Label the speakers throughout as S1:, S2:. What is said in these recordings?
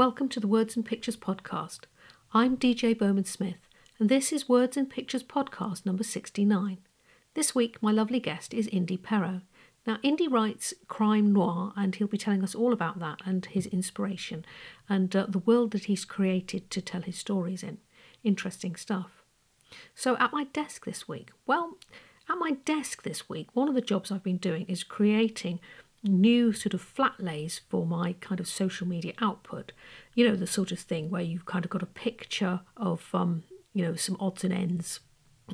S1: Welcome to the Words and Pictures podcast. I'm DJ Bowman Smith, and this is Words and Pictures podcast number 69. This week, my lovely guest is Indy Perro. Now, Indy writes crime noir, and he'll be telling us all about that and his inspiration and uh, the world that he's created to tell his stories in. Interesting stuff. So, at my desk this week, well, at my desk this week, one of the jobs I've been doing is creating new sort of flat lays for my kind of social media output. You know, the sort of thing where you've kind of got a picture of, um, you know, some odds and ends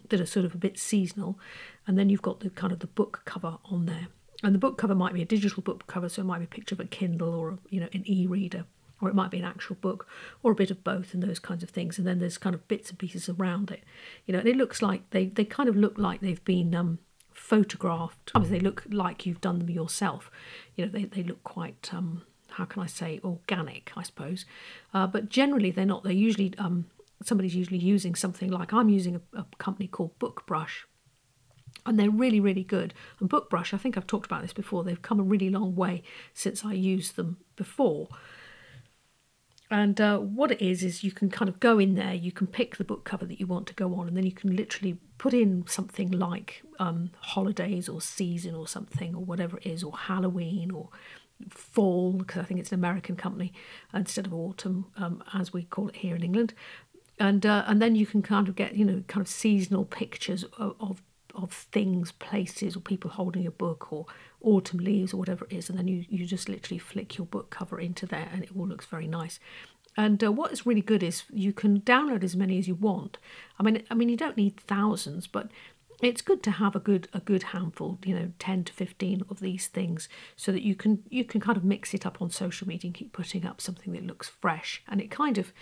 S1: that are sort of a bit seasonal, and then you've got the kind of the book cover on there. And the book cover might be a digital book cover, so it might be a picture of a Kindle or you know an e-reader, or it might be an actual book, or a bit of both, and those kinds of things. And then there's kind of bits and pieces around it, you know. And it looks like they they kind of look like they've been um, photographed. I mean, they look like you've done them yourself. You know, they, they look quite, um, how can I say, organic, I suppose. Uh, but generally, they're not. They're usually, um, somebody's usually using something like I'm using a, a company called Bookbrush. And they're really, really good. And Bookbrush, I think I've talked about this before, they've come a really long way since I used them before. And uh, what it is, is you can kind of go in there, you can pick the book cover that you want to go on, and then you can literally put in something like um, holidays or season or something, or whatever it is, or Halloween or fall, because I think it's an American company instead of autumn, um, as we call it here in England. And uh, and then you can kind of get you know kind of seasonal pictures of, of of things, places, or people holding a book, or autumn leaves, or whatever it is, and then you, you just literally flick your book cover into there, and it all looks very nice. And uh, what is really good is you can download as many as you want. I mean, I mean, you don't need thousands, but it's good to have a good a good handful, you know, ten to fifteen of these things, so that you can you can kind of mix it up on social media and keep putting up something that looks fresh, and it kind of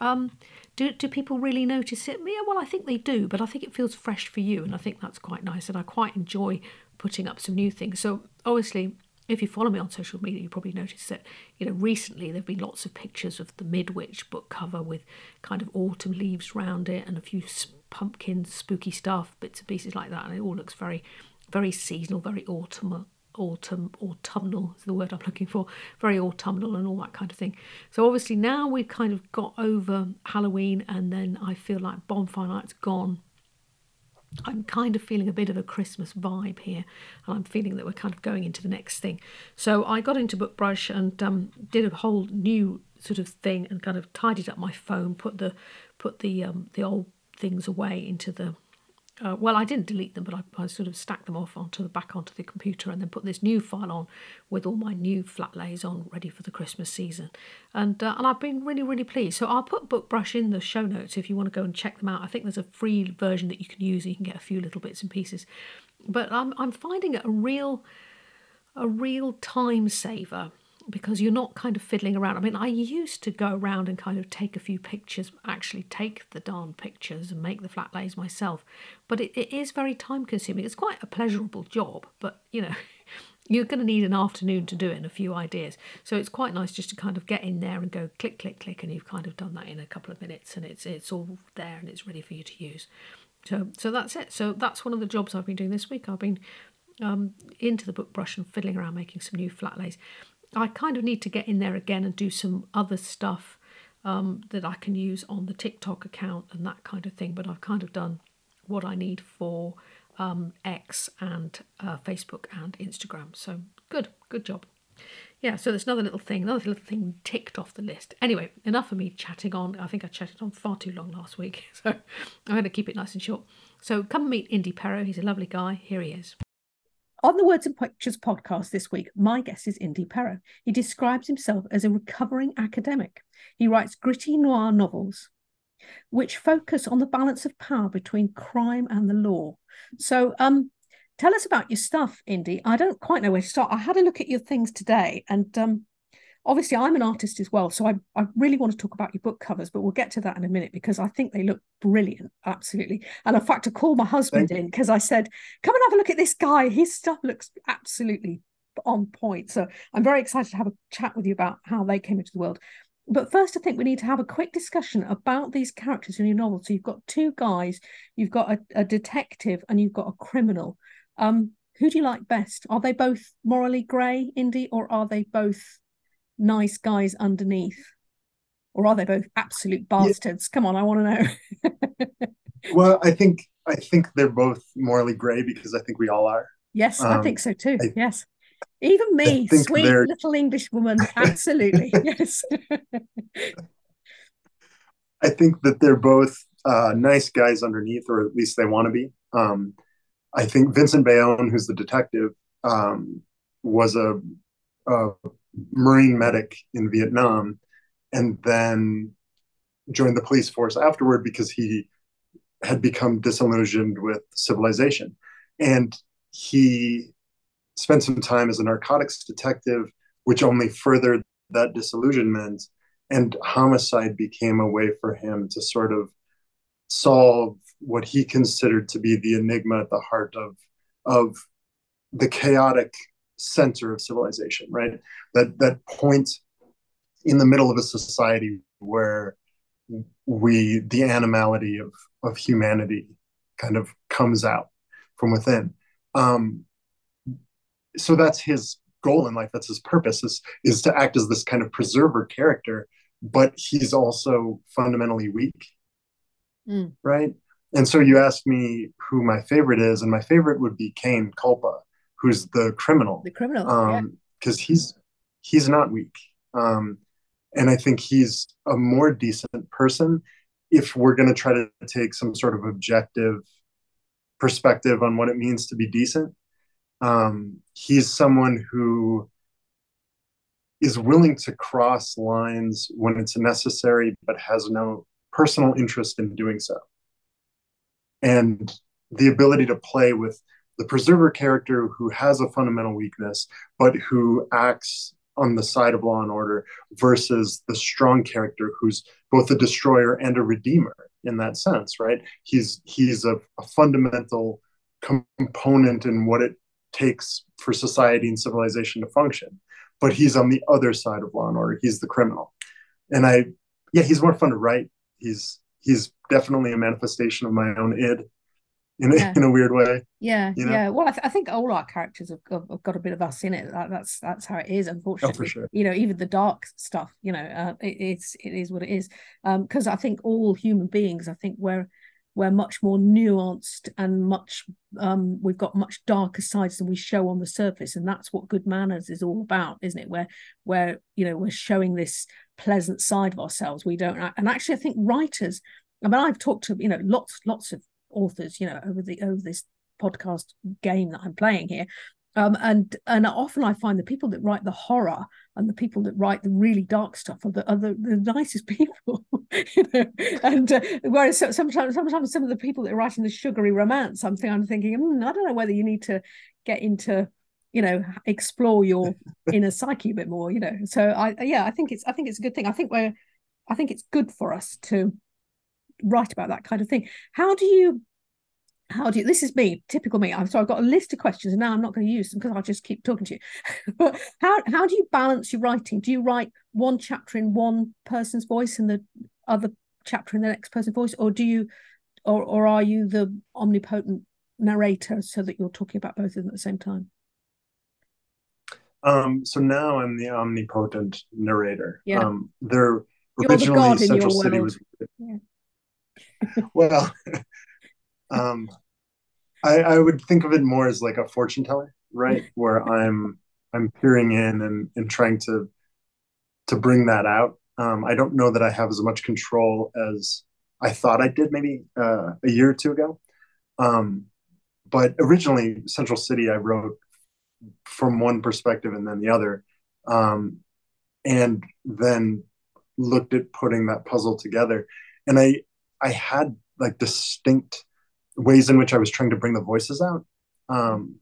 S1: um, do, do people really notice it? Yeah, well, I think they do, but I think it feels fresh for you, and I think that's quite nice. And I quite enjoy putting up some new things. So, obviously, if you follow me on social media, you probably noticed that you know recently there've been lots of pictures of the Midwich book cover with kind of autumn leaves round it and a few pumpkins, spooky stuff, bits and pieces like that, and it all looks very, very seasonal, very autumn autumn autumnal is the word I'm looking for very autumnal and all that kind of thing so obviously now we've kind of got over Halloween and then I feel like bonfire night's gone I'm kind of feeling a bit of a Christmas vibe here, and I'm feeling that we're kind of going into the next thing. So I got into Bookbrush and um, did a whole new sort of thing and kind of tidied up my phone, put the put the um, the old things away into the uh, well, I didn't delete them, but I, I, sort of stacked them off onto the back onto the computer and then put this new file on with all my new flat lays on, ready for the Christmas season. And uh, and I've been really really pleased. So I'll put Bookbrush in the show notes if you want to go and check them out. I think there's a free version that you can use. You can get a few little bits and pieces. But I'm I'm finding it a real a real time saver because you're not kind of fiddling around. I mean, I used to go around and kind of take a few pictures, actually take the darn pictures and make the flat lays myself. But it, it is very time consuming. It's quite a pleasurable job, but you know, you're going to need an afternoon to do it and a few ideas. So it's quite nice just to kind of get in there and go click, click, click, and you've kind of done that in a couple of minutes and it's it's all there and it's ready for you to use. So so that's it. So that's one of the jobs I've been doing this week. I've been um, into the Bookbrush and fiddling around making some new flat lays. I kind of need to get in there again and do some other stuff um, that I can use on the TikTok account and that kind of thing. But I've kind of done what I need for um, X and uh, Facebook and Instagram. So good, good job. Yeah, so there's another little thing, another little thing ticked off the list. Anyway, enough of me chatting on. I think I chatted on far too long last week, so I'm going to keep it nice and short. So come meet Indy Perro. He's a lovely guy. Here he is. On the Words and Pictures podcast this week, my guest is Indy Perro. He describes himself as a recovering academic. He writes gritty noir novels which focus on the balance of power between crime and the law. So, um, tell us about your stuff, Indy. I don't quite know where to start. I had a look at your things today, and um, obviously I'm an artist as well, so I, I really want to talk about your book covers, but we'll get to that in a minute because I think they look brilliant, absolutely. And in fact, I called my husband in because I said, "Come and have a look at this guy. His stuff looks absolutely on point." So I'm very excited to have a chat with you about how they came into the world. But first, I think we need to have a quick discussion about these characters in your novel. So you've got two guys, you've got a, a detective, and you've got a criminal. Um, who do you like best? Are they both morally grey, Indy, or are they both nice guys underneath? Or are they both absolute bastards? Yeah. Come on, I want to
S2: know. well, I think I think they're both morally gray because I think we all are.
S1: Yes, um, I think so too. I, yes. Even me, sweet they're... little English woman. Absolutely. yes.
S2: I think that they're both uh, nice guys underneath, or at least they want to be. Um, I think Vincent Bayonne, who's the detective, um, was a, a, Marine medic in Vietnam, and then joined the police force afterward because he had become disillusioned with civilization, and he spent some time as a narcotics detective, which only furthered that disillusionment. And homicide became a way for him to sort of solve what he considered to be the enigma at the heart of of the chaotic center of civilization, right? That that point in the middle of a society where we the animality of of humanity kind of comes out from within. Um, so that's his goal in life. That's his purpose is is to act as this kind of preserver character, but he's also fundamentally weak mm. right? And so you asked me who my favorite is, and my favorite would be Kane Culpa, who's the criminal.
S1: The criminal,
S2: um, because yeah. he's he's not weak, um, and I think he's a more decent person if we're going to try to take some sort of objective perspective on what it means to be decent. Um, he's someone who is willing to cross lines when it's necessary, but has no personal interest in doing so. And the ability to play with the preserver character who has a fundamental weakness, but who acts on the side of law and order versus the strong character who's both a destroyer and a redeemer in that sense, right? He's he's a, a fundamental component in what it takes for society and civilization to function. But he's on the other side of law and order. He's the criminal. And I yeah, he's more fun to write he's he's definitely a manifestation of my own id in a, yeah. in a weird way.
S1: Yeah, you know? yeah. Well, I, th- I, think all our characters have, have, got a bit of us in it. That, that's that's how it is. Unfortunately, oh, for sure. You know, even the dark stuff. You know, uh, it, it's it is what it is. Because um, I think all human beings, I think we're we're much more nuanced and much um, we've got much darker sides than we show on the surface and that's what good manners is all about isn't it where where you know we're showing this pleasant side of ourselves we don't and actually i think writers i mean i've talked to you know lots lots of authors you know over the over this podcast game that i'm playing here um, and and often I find the people that write the horror and the people that write the really dark stuff are the are the, the nicest people, you know. And uh, whereas sometimes sometimes some of the people that are writing the sugary romance, something I'm thinking, mm, I don't know whether you need to get into, you know, explore your inner psyche a bit more, you know. So I yeah, I think it's I think it's a good thing. I think we're I think it's good for us to write about that kind of thing. How do you how do you this is me typical me. So i've got a list of questions and now i'm not going to use them because i'll just keep talking to you. But how how do you balance your writing? Do you write one chapter in one person's voice and the other chapter in the next person's voice? Or do you or or are you the omnipotent narrator so that you're talking about both of them at the same time?
S2: Um so now i'm the omnipotent narrator. Yeah. um there originally the central city was yeah. well um I, I would think of it more as like a fortune teller, right? Where I'm I'm peering in and, and trying to to bring that out. Um, I don't know that I have as much control as I thought I did maybe uh, a year or two ago. Um, but originally, Central City, I wrote from one perspective and then the other, um, and then looked at putting that puzzle together. And I I had like distinct ways in which I was trying to bring the voices out, um,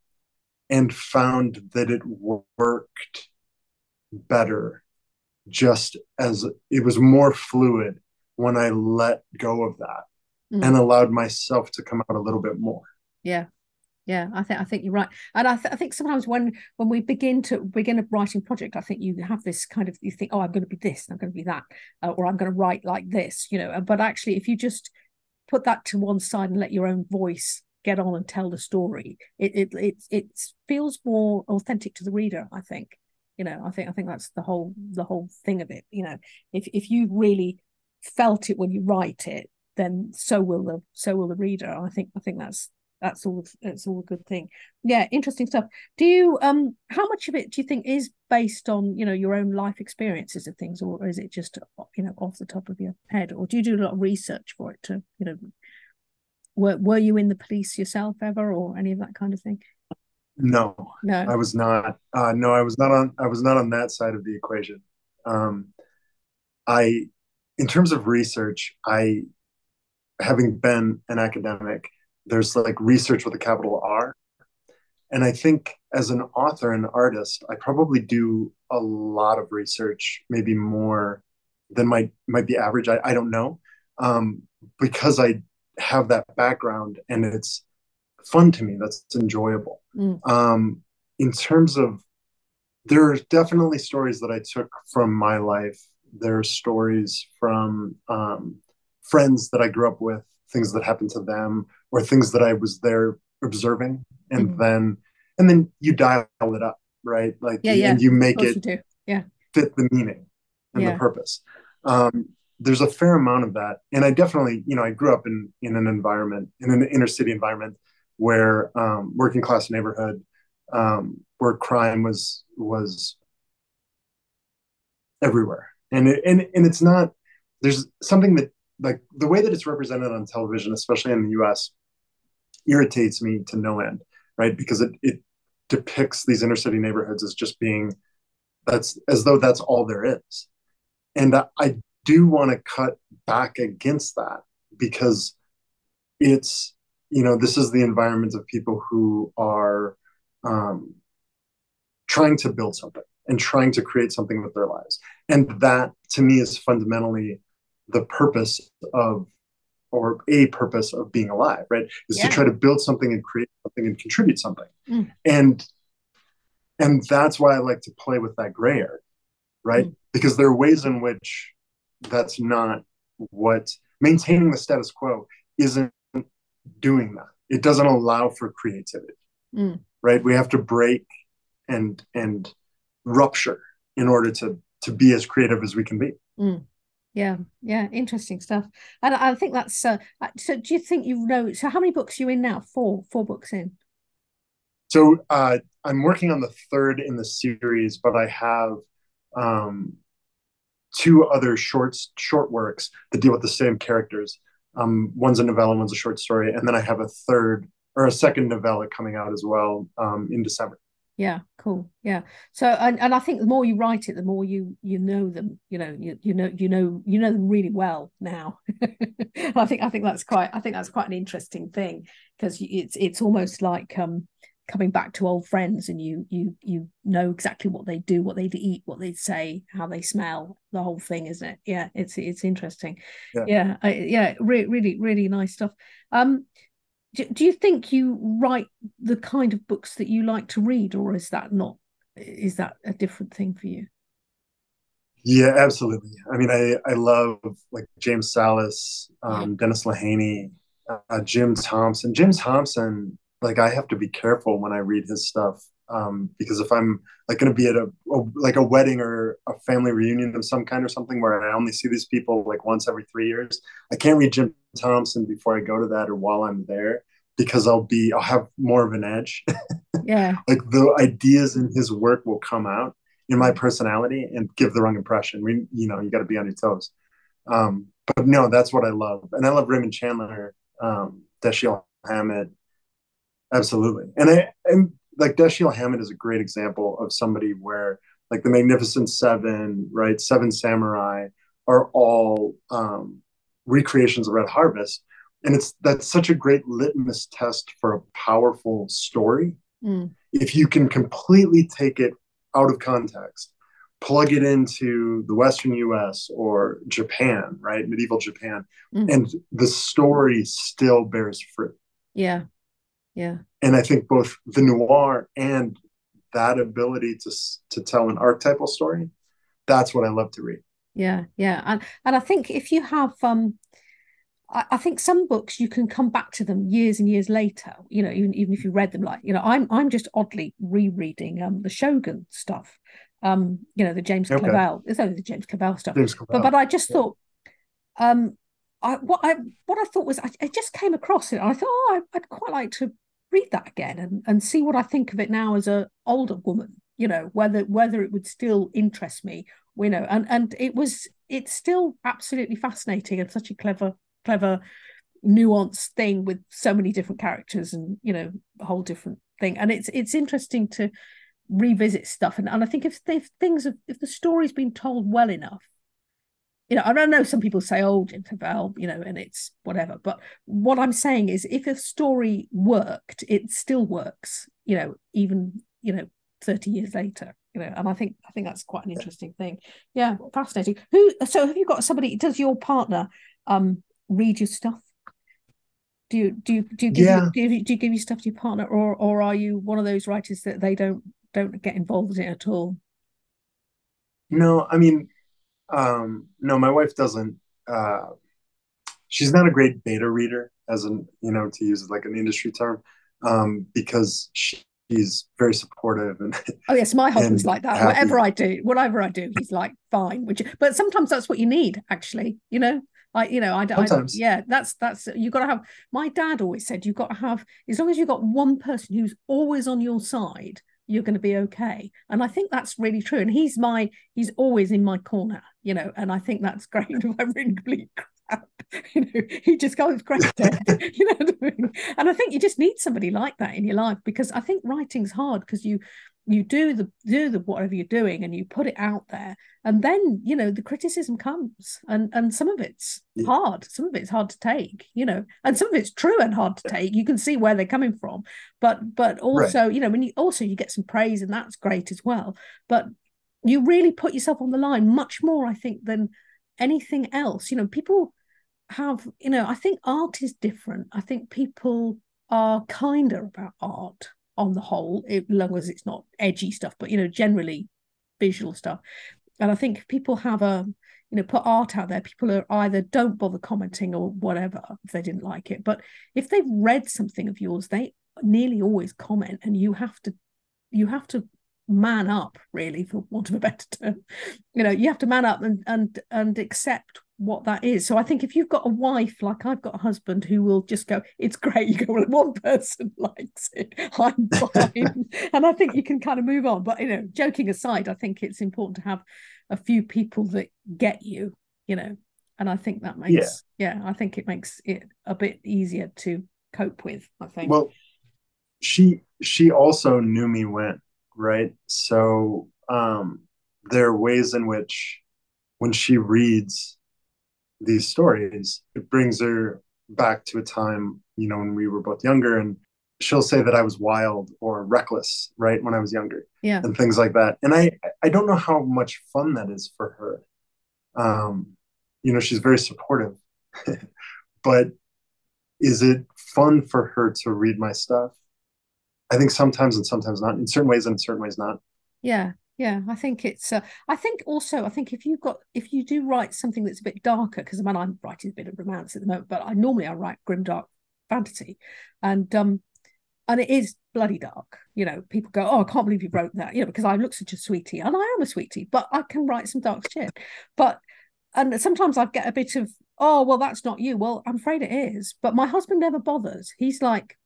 S2: and found that it worked better just as it was more fluid when I let go of that mm. and allowed myself to come out a little bit more.
S1: Yeah. Yeah, I think I think you're right, and I, th- I think sometimes when when we begin to begin a writing project, I think you have this kind of you think, oh, I'm going to be this, I'm going to be that, uh, or I'm going to write like this, you know. But actually, if you just put that to one side and let your own voice get on and tell the story it it it, it feels more authentic to the reader i think you know? I think i think that's the whole the whole thing of it you know? If if you really felt it when you write it then so will the so will the reader. I think i think that's that's all it's all a good thing. Yeah interesting stuff. Do you um how much of it do you think is based on you know your own life experiences of things or is it just you know off the top of your head or do you do a lot of research for it to you know were, were you in the police yourself ever or any of that kind of thing?
S2: No
S1: no.
S2: I was not uh no i was not on i was not on that side of the equation. Um i in terms of research i having been an academic there's like research with a capital R. And I think as an author and artist, I probably do a lot of research, maybe more than might might be average. I, I don't know. Um, because I have that background and it's fun to me. That's enjoyable. Mm. Um, in terms of there are definitely stories that I took from my life. There are stories from um, friends that I grew up with, things that happened to them, or things that I was there observing, and mm-hmm. then and then you dial it up, right? Like
S1: yeah, yeah.
S2: and you make it
S1: you yeah
S2: fit the meaning and yeah. the purpose. Um, there's a fair amount of that, and I definitely, you know, I grew up in in an environment in an inner city environment where um, working class neighborhood um, where crime was was everywhere, and it, and and it's not. There's something that like the way that it's represented on television, especially in the U.S irritates me to no end, right? Because it, it depicts these inner city neighborhoods as just being that's as though that's all there is. And I do want to cut back against that because it's, you know, this is the environment of people who are um, trying to build something and trying to create something with their lives. And that to me is fundamentally the purpose of or a purpose of being alive, right? Is yeah. to try to build something and create something and contribute something. Mm. And and that's why I like to play with that gray area, right? Mm. Because there are ways in which that's not what maintaining the status quo isn't doing that. It doesn't allow for creativity. Mm. Right? We have to break and and rupture in order to to be as creative as we can be.
S1: Yeah yeah interesting stuff. And i think that's uh, so do you think you know so how many books are you in now? Four four books in.
S2: So uh, i'm working on the third in the series but i have um, two other shorts short works that deal with the same characters. Um, one's a novella one's a short story and then i have a third or a second novella coming out as well um, in december
S1: yeah cool. Yeah. So and, and i think the more you write it the more you you know them you know you, you know you know you know them really well now. I think i think that's quite i think that's quite an interesting thing because it's it's almost like um coming back to old friends and you you you know exactly what they do what they eat what they say how they smell the whole thing isn't it? Yeah it's it's interesting. Yeah. Yeah, I, yeah re- really really nice stuff. Um do, do you think you write the kind of books that you like to read or is that not is that a different thing for you?
S2: Yeah absolutely. I mean i i love like james sallis um, dennis lehane uh, jim thompson. Jim thompson like i have to be careful when i read his stuff um, because if i'm like going to be at a, a, like a wedding or a family reunion of some kind or something where i only see these people like once every three years i can't read jim Thompson before I go to that or while I'm there because I'll be I'll have more of an edge.
S1: Yeah.
S2: like the ideas in his work will come out in my personality and give the wrong impression. We you know, you got to be on your toes. Um, but no, that's what I love. And I love Raymond Chandler, um, Dashiell Hammett. Absolutely. And I and like Dashiell Hammett is a great example of somebody where like the Magnificent Seven, right? Seven Samurai are all um recreations of Red Harvest. And it's that's such a great litmus test for a powerful story. Mm. If you can completely take it out of context, plug it into the Western US or Japan, right? Medieval Japan, mm. and the story still bears fruit.
S1: Yeah. Yeah.
S2: And I think both the noir and that ability to to tell an archetypal story, that's what I love to read
S1: yeah yeah and and i think if you have um I, I think some books you can come back to them years and years later you know even, even if you read them like you know i'm i'm just oddly rereading um the shogun stuff Um, you know, the James
S2: Okay.
S1: Clavell. It's only the James Clavell stuff.
S2: James
S1: But
S2: Clavell.
S1: but I just
S2: Yeah.
S1: thought, um, I what I what I thought was I, I just came across it. And I thought, oh, I, I'd quite like to read that again and, and see what I think of it now as a older woman. You know, whether whether it would still interest me. You know, and and it was it's still absolutely fascinating and such a clever clever nuanced thing with so many different characters and you know a whole different thing and it's it's interesting to revisit stuff and, and i think if if things have, if the story's been told well enough you know i don't know some people say oh Clavell, you know and it's whatever but what i'm saying is if a story worked it still works you know even you know 30 years later you know and i think i think that's quite an interesting thing. Yeah fascinating. Who so have you got somebody does your partner um read your stuff? Do you do you do you give
S2: Yeah.
S1: you, do you, do you give your stuff to your partner or or are you one of those writers that they don't don't get involved in it at all?
S2: No, I mean, um, no, my wife doesn't. Uh, she's not a great beta reader, as in, you know, to use like an industry term, um, because she's very supportive and
S1: oh yes my husband's like that
S2: happy.
S1: whatever i do whatever i do he's like fine which but sometimes that's what you need actually you know like you know I, I yeah that's that's you got to have my dad always said you've got to have as long as you've got one person who's always on your side you're going to be okay and i think that's really true and he's my he's always in my corner you know and i think that's great i'm complete crap you know he just goes great you know I mean? and i think you just need somebody like that in your life because i think writing's hard because you you do the do the whatever you're doing and you put it out there and then you know the criticism comes and and some of it's
S2: Yeah.
S1: hard some of it's hard to take you know and some of it's true and hard to take you can see where they're coming from but but also you know when you also you get some praise and that's great as well but you really put yourself on the line much more i think than anything else. You know people have you know i think art is different. I think people are kinder about art on the whole as long as it's not edgy stuff but you know generally visual stuff. And i think people have a you know put art out there people are either don't bother commenting or whatever if they didn't like it. But if they've read something of yours they nearly always comment and you have to you have to man up really for want of a better term. You know you have to man up and and and accept what that is. So i think if you've got a wife like i've got a husband who will just go it's great you go well one person likes it i'm fine. And i think you can kind of move on. But you know joking aside i think it's important to have a few people that get you you know and i think that makes yeah, i think it makes it a bit easier to cope with i think.
S2: Well, she she also knew me when, right? So um, there are ways in which when she reads these stories, it brings her back to a time, you know, when we were both younger, and she'll say that I was wild or reckless, right, when I was younger,
S1: yeah
S2: and things like that. And I I don't know how much fun that is for her. Um, you know, she's very supportive, but is it fun for her to read my stuff? I think sometimes and sometimes not. In certain ways and in certain ways not.
S1: yeah yeah i think it's uh, i think also i think if you've got if you do write something that's a bit darker because i mean i'm writing a bit of romance at the moment but i normally i write grim dark fantasy and um and it is bloody dark you know people go oh i can't believe you wrote that you know because i look such a sweetie and i am a sweetie but i can write some dark shit but and sometimes i get a bit of oh well that's not you well i'm afraid it is but my husband never bothers he's like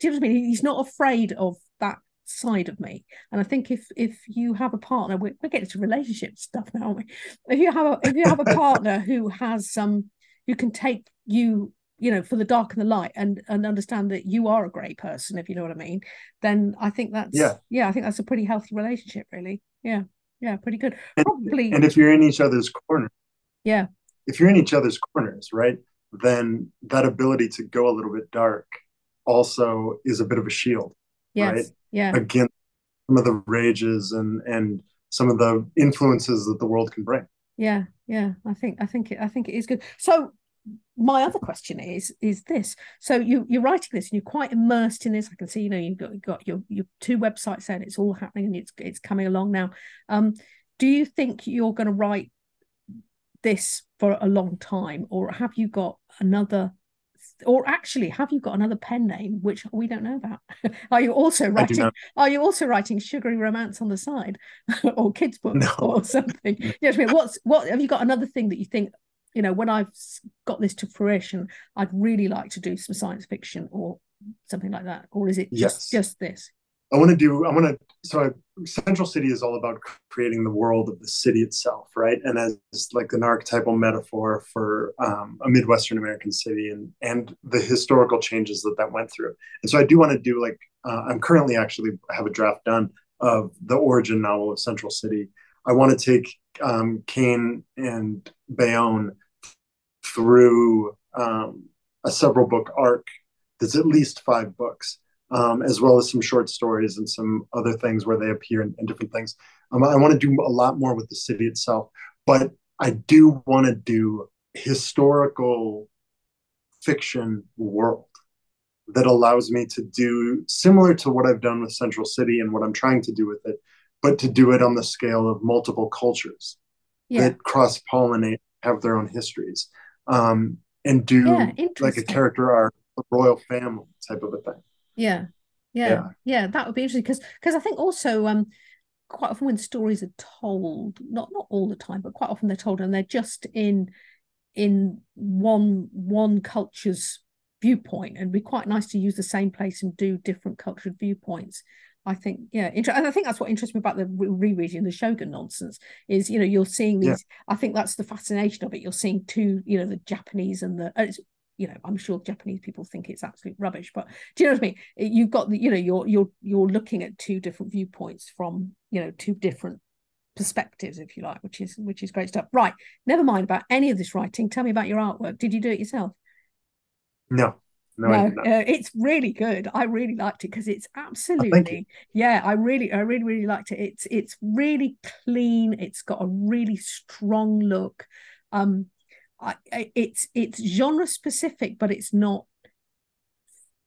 S1: do you know what I mean? He's not afraid of that side of me. And I think if if you have a partner, we're, we're getting to relationship stuff now, aren't we? If you have a if you have a partner who has some um, who can take you, you know, for the dark and the light and and understand that you are a great person, if you know what I mean, then I think that's
S2: Yeah.
S1: yeah, I think that's a pretty healthy relationship, really. Yeah. Yeah, pretty good.
S2: And,
S1: Probably
S2: and if you're in each other's corner,
S1: yeah,
S2: if you're in each other's corners, right, then that ability to go a little bit dark also is a bit of a shield
S1: yes,
S2: Right.
S1: yeah.
S2: against some of the rages and and some of the influences that the world can bring.
S1: Yeah, yeah. I think I think it I think it is good. So my other question is is this. So you you're writing this and you're quite immersed in this. I can see, you know, you've got, you've got your your two websites and it's all happening and it's it's coming along now. Um, do you think you're going to write this for a long time or have you got another or actually, have you got another pen name which we don't know about? are you also writing? Are you also writing sugary romance on the side, or kids books no. or something? You know what I mean? What's what? Have you got another thing that you think? You know, when I've got this to fruition, I'd really like to do some science fiction or something like that, or is it just yes. just this?
S2: I want to do. I want to. So I, Central City is all about creating the world of the city itself, right? And as like an archetypal metaphor for um, a Midwestern American city and and the historical changes that that went through. And so I do want to do like uh, I'm currently actually have a draft done of the origin novel of Central City. I want to take um, Kane and Bayonne through um, a several book arc that's at least five books um, as well as some short stories and some other things where they appear in, different things. Um, I want to do a lot more with the city itself, but I do want to do historical fiction world that allows me to do similar to what I've done with Central City and what I'm trying to do with it, but to do it on the scale of multiple cultures yeah. that cross pollinate, have their own histories, um, and do yeah, like a character arc, a royal family type of a thing.
S1: Yeah. Yeah. Yeah. yeah that would be interesting because because I think also um quite often when stories are told, not not all the time, but quite often they're told and they're just in in one one culture's viewpoint and be quite nice to use the same place and do different cultural viewpoints I think, yeah, inter- and I think that's what interests me about the re- rereading the Shogun nonsense is, you know, you're seeing these. Yeah. I think that's the fascination of it. You're seeing two, you know, the Japanese and the you know i'm sure japanese people think it's absolute rubbish but do you know what i mean? You've got the you know you're you're you're looking at two different viewpoints from you know two different perspectives if you like which is which is great stuff. Right never mind about any of this writing. Tell me about your artwork. Did you do it yourself?
S2: No
S1: no, no uh, it's really good. I really liked it because it's oh, absolutely oh, yeah i really i really really liked it. It's it's really clean. It's got a really strong look. Um I, it's it's genre specific, but it's not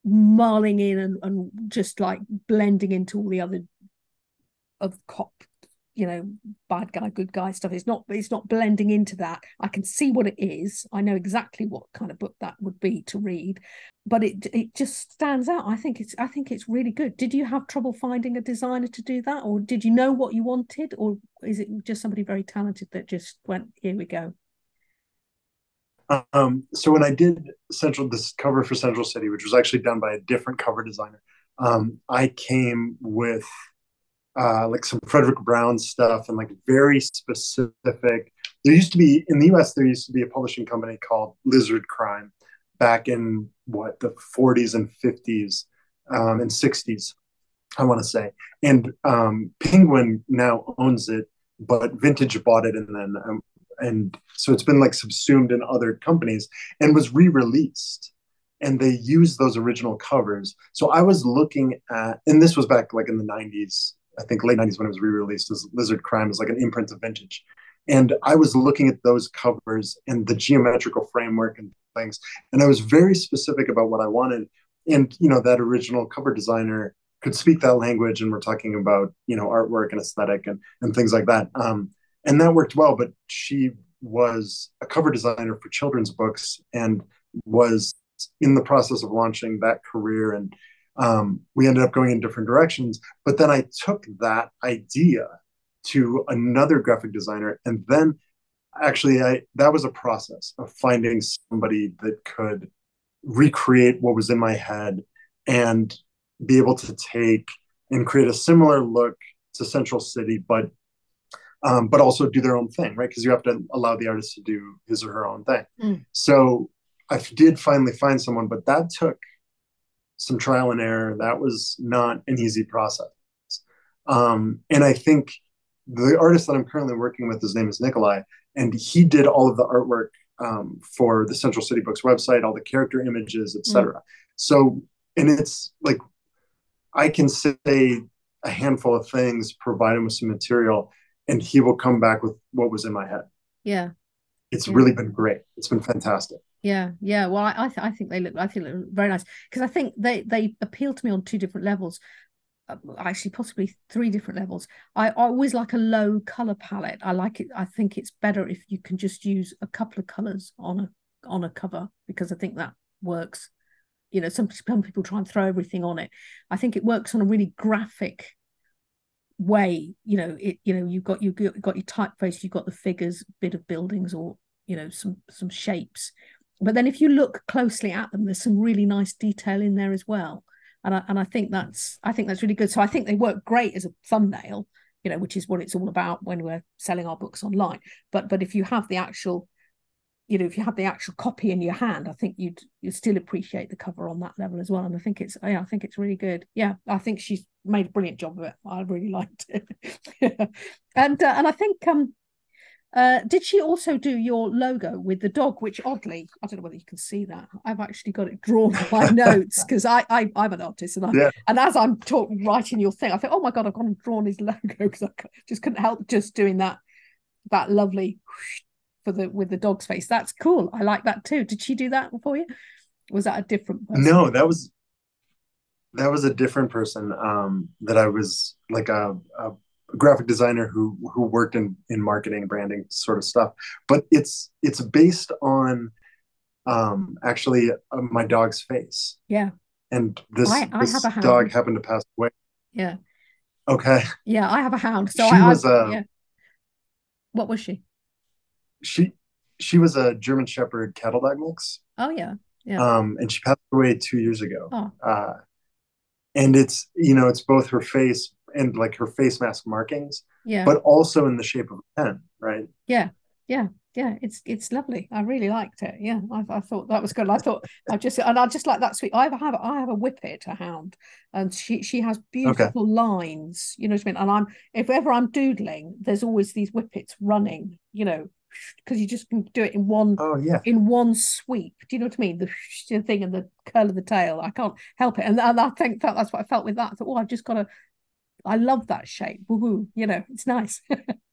S1: marling in and, and just like blending into all the other of cop you know bad guy good guy stuff. It's not it's not blending into that. I can see what it is. I know exactly what kind of book that would be to read. But it it just stands out. I think it's i think it's really good. Did you have trouble finding a designer to do that? Or did you know what you wanted? Or is it just somebody very talented that just went here we go
S2: um, so when I did Central, this cover for Central City, which was actually done by a different cover designer, um, I came with uh, like some Fredric Brown stuff and like very specific. There used to be in the U.S. There used to be a publishing company called Lizard Crime back in what the 40s and 50s um, and 60s, I want to say. And um, Penguin now owns it, but Vintage bought it and then um, and so it's been like subsumed in other companies and was re-released. And they used those original covers. So i was looking at and this was back like in the 90s i think late 90s when it was re-released as lizard crime as like an imprint of vintage. And i was looking at those covers and the geometrical framework and things. And i was very specific about what i wanted. And you know that original cover designer could speak that language and we're talking about you know artwork and aesthetic and, and things like that. Um, and that worked well. But she was a cover designer for children's books and was in the process of launching that career. And um, we ended up going in different directions. But then I took that idea to another graphic designer, and then actually I that was a process of finding somebody that could recreate what was in my head and be able to take and create a similar look to Central City, but um, but also do their own thing, right? Because you have to allow the artist to do his or her own thing. Mm. So I did finally find someone, but that took some trial and error. That was not an easy process. Um, and I think the artist that I'm currently working with, his name is Nicolae, and he did all of the artwork um, for the Central City Books website, all the character images, etc. Mm. So, and it's like I can say a handful of things, provide him with some material, and he will come back with what was in my head.
S1: Yeah.
S2: It's yeah. really been great. It's been fantastic.
S1: Yeah, yeah. Well, I I, th- I think they look I think they look very nice because I think they they appeal to me on two different levels. Uh, actually, possibly three different levels. I, I always like a low color palette. I like it. I think it's better if you can just use a couple of colors on a on a cover because I think that works you know some some people try and throw everything on it i think it works on a really graphic way you know it you know you've got you got your typeface you've got the figures bit of buildings or you know some some shapes. But then if you look closely at them there's some really nice detail in there as well. And I, and I think that's I think that's really good. So I think they work great as a thumbnail you know which is what it's all about when we're selling our books online. But but if you have the actual you know if you have the actual copy in your hand i think you'd you'd still appreciate the cover on that level as well. And i think it's yeah i think it's really good. Yeah i think she's made a brilliant job of it i really liked it and uh, and i think um uh, did she also do your logo with the dog? Which oddly, I don't know whether you can see that. I've actually got it drawn on my notes because I, I am an artist, and I, yeah. and as I'm talking, writing your thing, I think, oh my god, I've gone and drawn his logo because I just couldn't help just doing that that lovely for the with the dog's face. That's cool. I like that too. Did she do that for you? Was that a different person?
S2: No, that was that was a different person. Um, that I was like a, a graphic designer who who worked in in marketing, branding sort of stuff. But it's it's based on um actually uh, my dog's face.
S1: Yeah.
S2: And this, I, I this dog happened to pass away.
S1: Yeah.
S2: Okay.
S1: Yeah, I have a hound. So she I was uh, yeah. What was she?
S2: she she was a German Shepherd cattle dog mix.
S1: Oh yeah, yeah.
S2: Um, and she passed away two years ago. Oh. Uh, and it's you know it's both her face and like her face mask markings.
S1: Yeah.
S2: But also in the shape of a pen, right?
S1: Yeah, yeah, yeah. It's it's lovely. I really liked it. Yeah, I, I thought that was good. I thought I just and I just like that sweet. I have I have a whippet, a hound, and she she has beautiful okay. lines. You know what I mean? And I'm if ever I'm doodling, there's always these whippets running. You know, because you just can do it in one
S2: oh yeah.
S1: in one sweep. Do you know what i mean? The thing and the curl of the tail. I can't help it. And, and i think that that's what i felt with that. I thought oh i've just got to i love that shape. Woo you know it's nice.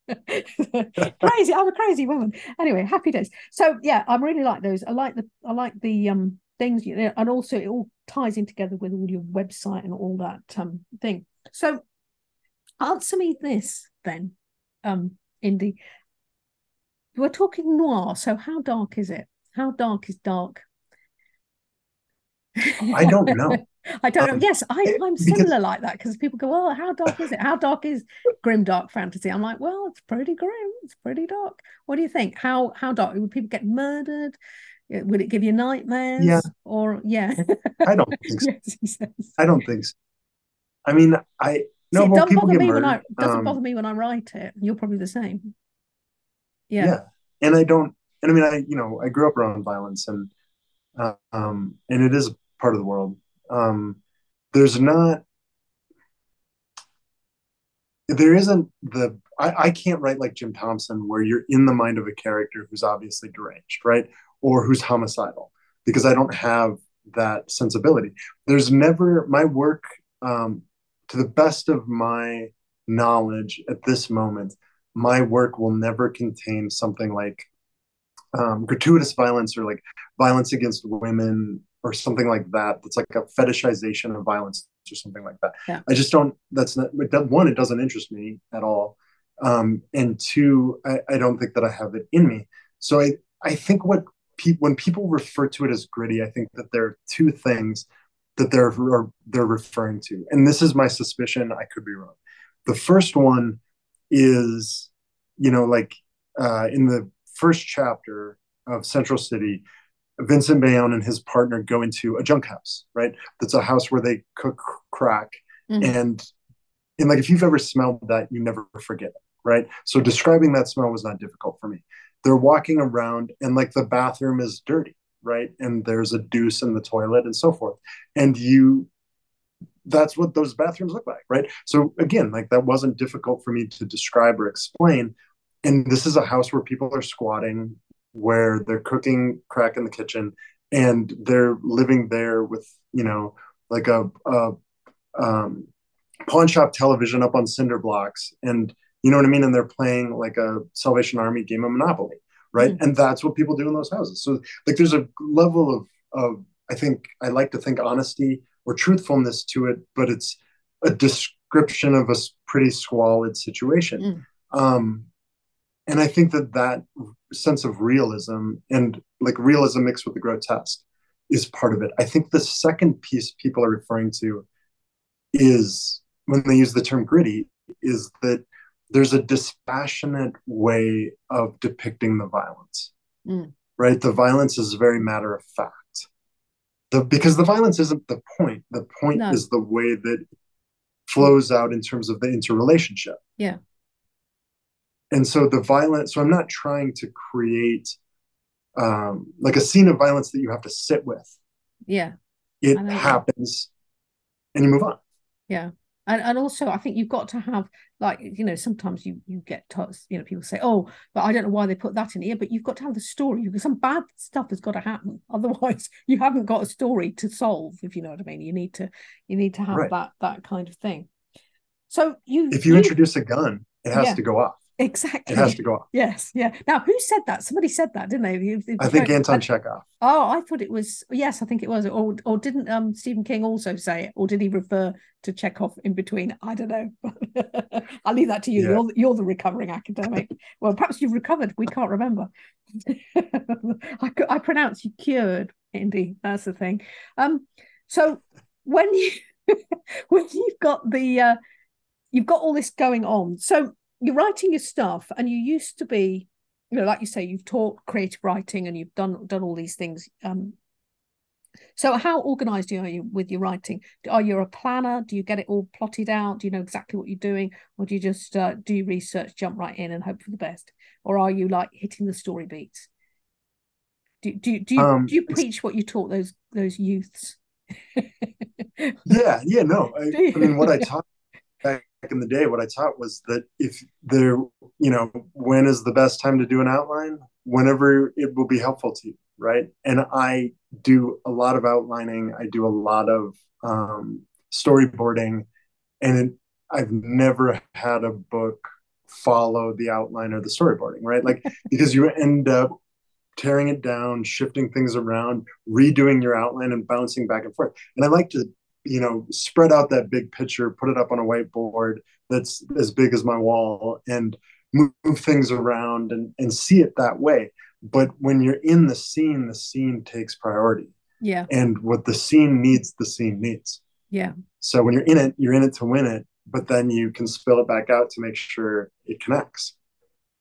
S1: Crazy. I'm a crazy woman. Anyway happy days. So yeah i really like those. I like the i like the um things you know and also it all ties in together with all your website and all that um thing. So answer me this then um Indy we're talking noir, so how dark is it? How dark is dark?
S2: I don't know.
S1: I don't um, know. Yes, I, am similar because... like that because people go, "Well, how dark is it? How dark is grim dark fantasy?" I'm like, "Well, it's pretty grim. It's pretty dark." What do you think? How how dark would people get murdered? Would it give you nightmares?
S2: Yeah.
S1: Or yeah.
S2: I don't think so. yes, I don't think so. I mean, I no.
S1: See, it doesn't bother me murdered. when I doesn't um, bother me when I write it. You're probably the same yeah. Yeah.
S2: And i don't and i mean i you know i grew up around violence and uh, um and it is part of the world. Um there's not there isn't the I, I can't write like jim thompson where you're in the mind of a character who's obviously deranged right? Or who's homicidal because i don't have that sensibility. There's never my work um to the best of my knowledge at this moment my work will never contain something like um, gratuitous violence or like violence against women or something like that. That's like a fetishization of violence or something like that.
S1: Yeah.
S2: I just don't. That's not one. It doesn't interest me at all. Um, and two, I, I don't think that I have it in me. So I I think what people when people refer to it as gritty, I think that there are two things that they're they're referring to, and this is my suspicion. I could be wrong. The first one is, you know, like uh, in the first chapter of Central City, Vincent Bayonne and his partner go into a junk house, right? That's a house where they cook crack. Mm-hmm. And and like if you've ever smelled that, you never forget it, right? So describing that smell was not difficult for me. They're walking around and like the bathroom is dirty, right? And there's a deuce in the toilet and so forth. And you that's what those bathrooms look like, right? So again, like that wasn't difficult for me to describe or explain. And this is a house where people are squatting, where they're cooking crack in the kitchen, and they're living there with you know like a, a um, pawn shop television up on cinder blocks, and you know what I mean. And they're playing like a Salvation Army game of Monopoly, right? Mm-hmm. And that's what people do in those houses. So like, there's a level of of I think I like to think honesty or truthfulness to it, but it's a description of a pretty squalid situation. Mm. Um, and I think that that sense of realism and like realism mixed with the grotesque is part of it. I think the second piece people are referring to is when they use the term gritty is that there's a dispassionate way of depicting the violence. Mm. Right? The violence is very matter of fact. The, because the violence isn't the point. The point no. is the way that flows out in terms of the interrelationship.
S1: Yeah.
S2: And so the violence, so I'm not trying to create um, like a scene of violence that you have to sit with.
S1: Yeah.
S2: It happens and you move on.
S1: Yeah. And, and also I think you've got to have like you know sometimes you you get taught you know people say oh but I don't know why they put that in here but you've got to have the story because some bad stuff has got to happen otherwise you haven't got a story to solve if you know what I mean you need to you need to have right. that that kind of thing so you
S2: if you, you introduce a gun it has yeah. to go off
S1: Exactly.
S2: It has to go.
S1: Yes. Yeah. Now, who said that? Somebody said that, didn't they?
S2: I think Anton Chekhov.
S1: Oh, I thought it was. Yes, I think it was. Or, or didn't um, Stephen King also say it? Or did he refer to Chekhov in between? I don't know. I'll leave that to you. Yeah. You're, you're the recovering academic. well, perhaps you've recovered. We can't remember. I, I pronounce you cured, Indy. That's the thing. Um. So when you when you've got the uh, you've got all this going on. So you're writing your stuff and you used to be you know like you say you've taught creative writing and you've done done all these things um so how organized are you with your writing? Are you a planner? Do you get it all plotted out? Do you know exactly what you're doing? Or do you just uh, do research jump right in and hope for the best? Or are you like hitting the story beats? Do, do, do you um, do you preach what you taught those those youths?
S2: Yeah yeah no I, I mean what i taught in the day, what I taught was that if there, you know, when is the best time to do an outline? Whenever it will be helpful to you, right? And I do a lot of outlining. I do a lot of um, storyboarding, and it, I've never had a book follow the outline or the storyboarding, right? Like because you end up tearing it down, shifting things around, redoing your outline, and bouncing back and forth. And I like to you know spread out that big picture put it up on a whiteboard that's as big as my wall and move, move things around and, and see it that way. But when you're in the scene the scene takes priority.
S1: Yeah.
S2: And what the scene needs the scene needs.
S1: Yeah.
S2: So when you're in it you're in it to win it but then you can spill it back out to make sure it connects.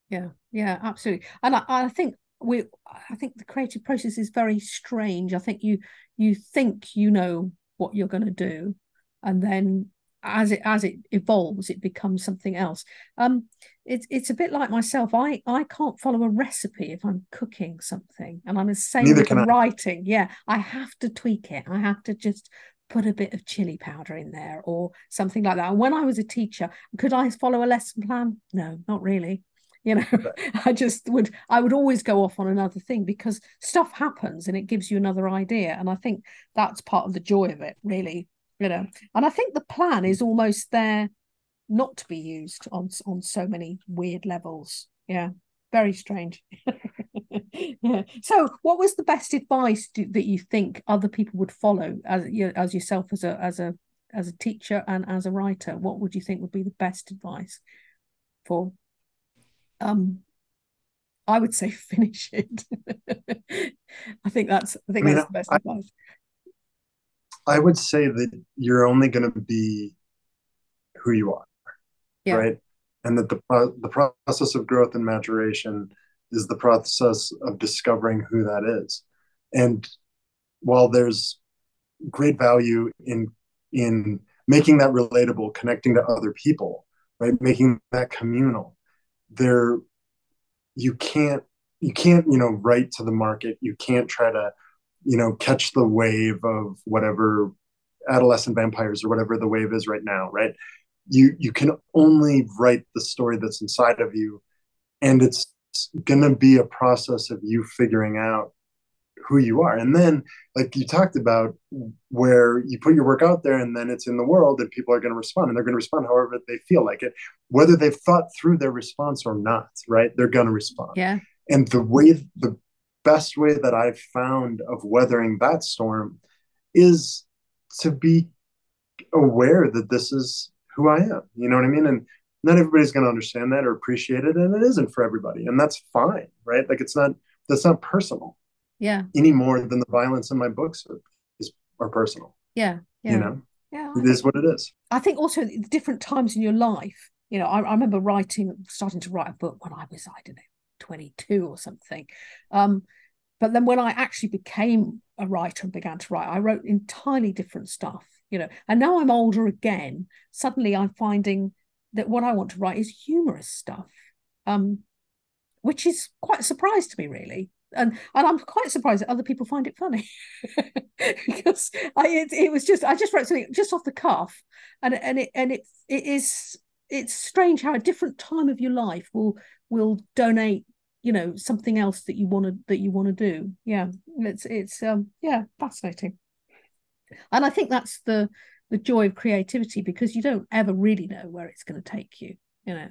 S1: Yeah. Yeah absolutely. And I, I think we i think the creative process is very strange. I think you you think you know what you're going to do. And then as it as it evolves it becomes something else. Um it's it's a bit like myself. I i can't follow a recipe if i'm cooking something and i'm the same Neither with writing. Yeah i have to tweak it. I have to just put a bit of chili powder in there or something like that. And when i was a teacher could i follow a lesson plan? No not really you know i just would i would always go off on another thing because stuff happens and it gives you another idea. And i think that's part of the joy of it really you know. And i think the plan is almost there not to be used on on so many weird levels. Yeah very strange. Yeah. So what was the best advice do, that you think other people would follow as you as yourself as a as a as a teacher and as a writer? What would you think would be the best advice for um I would say finish it. I think that's I think I mean, that's the best I, advice.
S2: I would say that you're only going to be who you are, yeah. right? And that the the process of growth and maturation is the process of discovering who that is. And while there's great value in in making that relatable, connecting to other people, right, making that communal, there you can't you can't you know write to the market. You can't try to you know catch the wave of whatever adolescent vampires or whatever the wave is right now right? You you can only write the story that's inside of you and it's going to be a process of you figuring out who you are. And then, like you talked about, where you put your work out there and then it's in the world and people are going to respond and they're going to respond however they feel like it, whether they've thought through their response or not, right? They're going to respond.
S1: Yeah.
S2: And the way, the best way that I've found of weathering that storm is to be aware that this is who I am. You know what I mean? And not everybody's going to understand that or appreciate it. And it isn't for everybody. And that's fine, right? Like it's not, that's not personal
S1: Yeah.
S2: Any more than the violence in my books are, is are personal.
S1: Yeah. Yeah.
S2: You know.
S1: Yeah.
S2: It is what it is.
S1: I think also the different times in your life. You know, I, I remember writing, starting to write a book when I was, I don't know, 22 or something. Um, but then when I actually became a writer and began to write, I wrote entirely different stuff, you know. And now I'm older again. Suddenly I'm finding that what I want to write is humorous stuff, um, which is quite a surprise to me, really. And and I'm quite surprised that other people find it funny. Because I it, it was just I just wrote something just off the cuff, and and it and it it is it's strange how a different time of your life will will donate you know something else that you want to that you want to do. Yeah it's it's um yeah fascinating. And i think that's the the joy of creativity because you don't ever really know where it's going to take you you know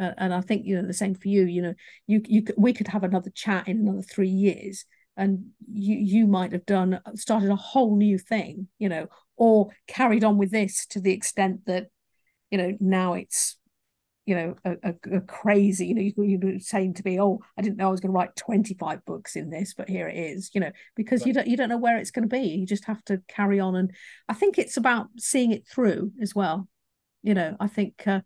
S1: uh, and i think you know the same for you you know you you we could have another chat in another 3 years and you you might have done started a whole new thing you know or carried on with this to the extent that you know now it's you know a, a, a crazy you know you, you were saying to me oh i didn't know i was going to write 25 books in this but here it is you know because right. you don't you don't know where it's going to be. You just have to carry on. And i think it's about seeing it through as well. You know i think uh,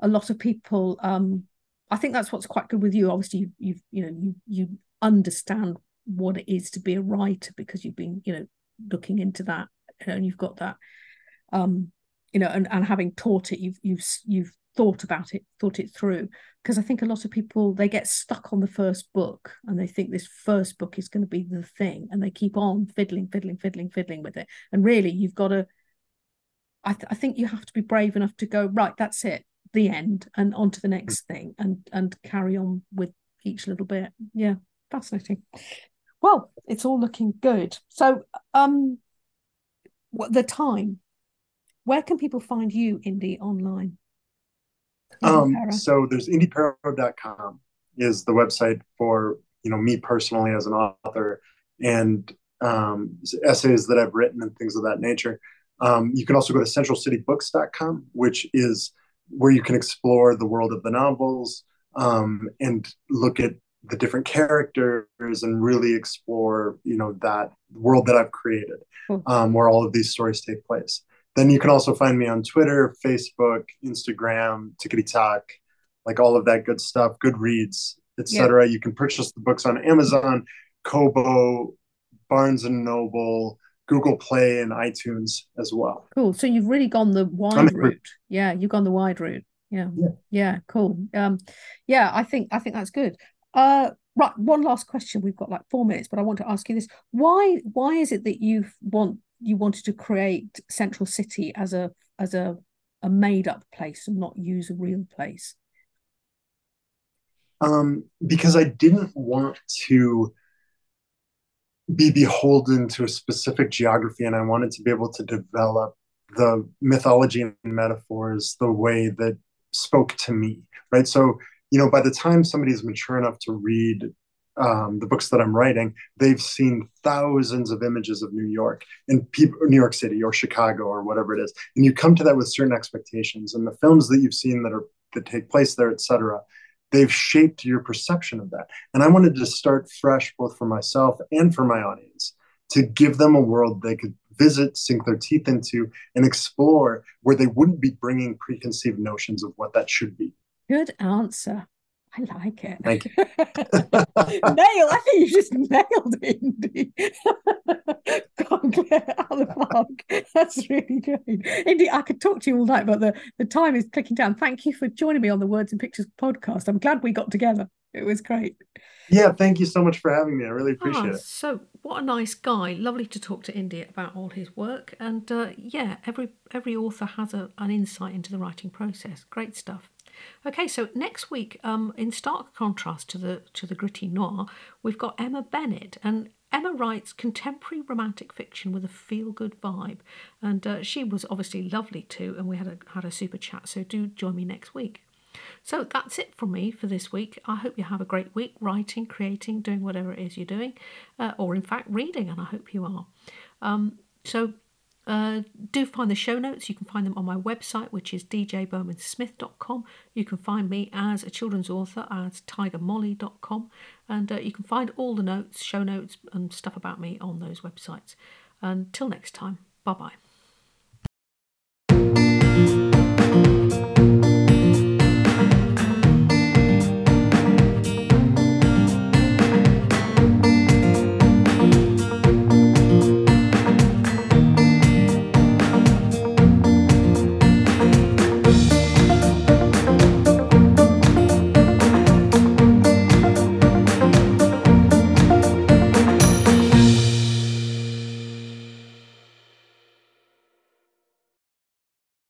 S1: a lot of people um i think that's what's quite good with you obviously you, you've you know you you understand what it is to be a writer because you've been you know looking into that and you've got that um you know and, and having taught it you've you've you've thought about it, thought it through. Because I think a lot of people they get stuck on the first book and they think this first book is going to be the thing, and they keep on fiddling, fiddling, fiddling, fiddling with it. And really, you've got to. I, th- I think you have to be brave enough to go right. That's it, the end, and on to the next thing, and and carry on with each little bit. Yeah, fascinating. Well, it's all looking good. So, um, what the time? Where can people find you, Indy, online?
S2: Um, so there's indyperro.com is the website for you know me personally as an author and um, essays that I've written and things of that nature. Um, you can also go to centralcitybooks.com, which is where you can explore the world of the novels um, and look at the different characters and really explore you know that world that I've created, um, where all of these stories take place. Then you can also find me on Twitter, Facebook, Instagram, Tickety Talk, like all of that good stuff, Goodreads, etc. Yeah. You can purchase the books on Amazon, Kobo, Barnes and Noble, Google Play, and iTunes as well.
S1: Cool. So you've really gone the wide route. Yeah, you've gone the wide route. Yeah. yeah. Yeah. Cool. Um, yeah, I think I think that's good. Uh, right. One last question. We've got like four minutes, but I want to ask you this: Why why is it that you want you wanted to create Central City as a as a a made up place and not use a real place?
S2: Um, because I didn't want to be beholden to a specific geography, and I wanted to be able to develop the mythology and metaphors the way that spoke to me. Right. So, you know, by the time somebody's mature enough to read um, the books that I'm writing, they've seen thousands of images of New York and people, New York City or Chicago or whatever it is, and you come to that with certain expectations. And the films that you've seen that are that take place there, etc., they've shaped your perception of that. And I wanted to start fresh, both for myself and for my audience, to give them a world they could visit, sink their teeth into, and explore where they wouldn't be bringing preconceived notions of what that should be.
S1: Good answer. I like it.
S2: Thank you.
S1: Nail. I think you just nailed it, Indy. Can't get out of the park. That's really great. Indy, I could talk to you all night, but the, the time is clicking down. Thank you for joining me on the Words and Pictures podcast. I'm glad we got together. It was great.
S2: Yeah, thank you so much for having me. I really appreciate ah, it.
S1: So, what a nice guy. Lovely to talk to Indy about all his work. And uh, yeah, every every author has a, an insight into the writing process. Great stuff. Okay, so next week, um, in stark contrast to the to the gritty noir, we've got Emma Bennett, and Emma writes contemporary romantic fiction with a feel good vibe, and uh, she was obviously lovely too, and we had a had a super chat. So do join me next week. So that's it from me for this week. I hope you have a great week writing, creating, doing whatever it is you're doing, uh, or in fact reading, and I hope you are. Um, so Uh, do find the show notes. You can find them on my website, which is djbowmansmith.com. You can find me as a children's author at tigermolly.com. And uh, you can find all the notes, show notes, and stuff about me on those websites. Until next time, bye bye.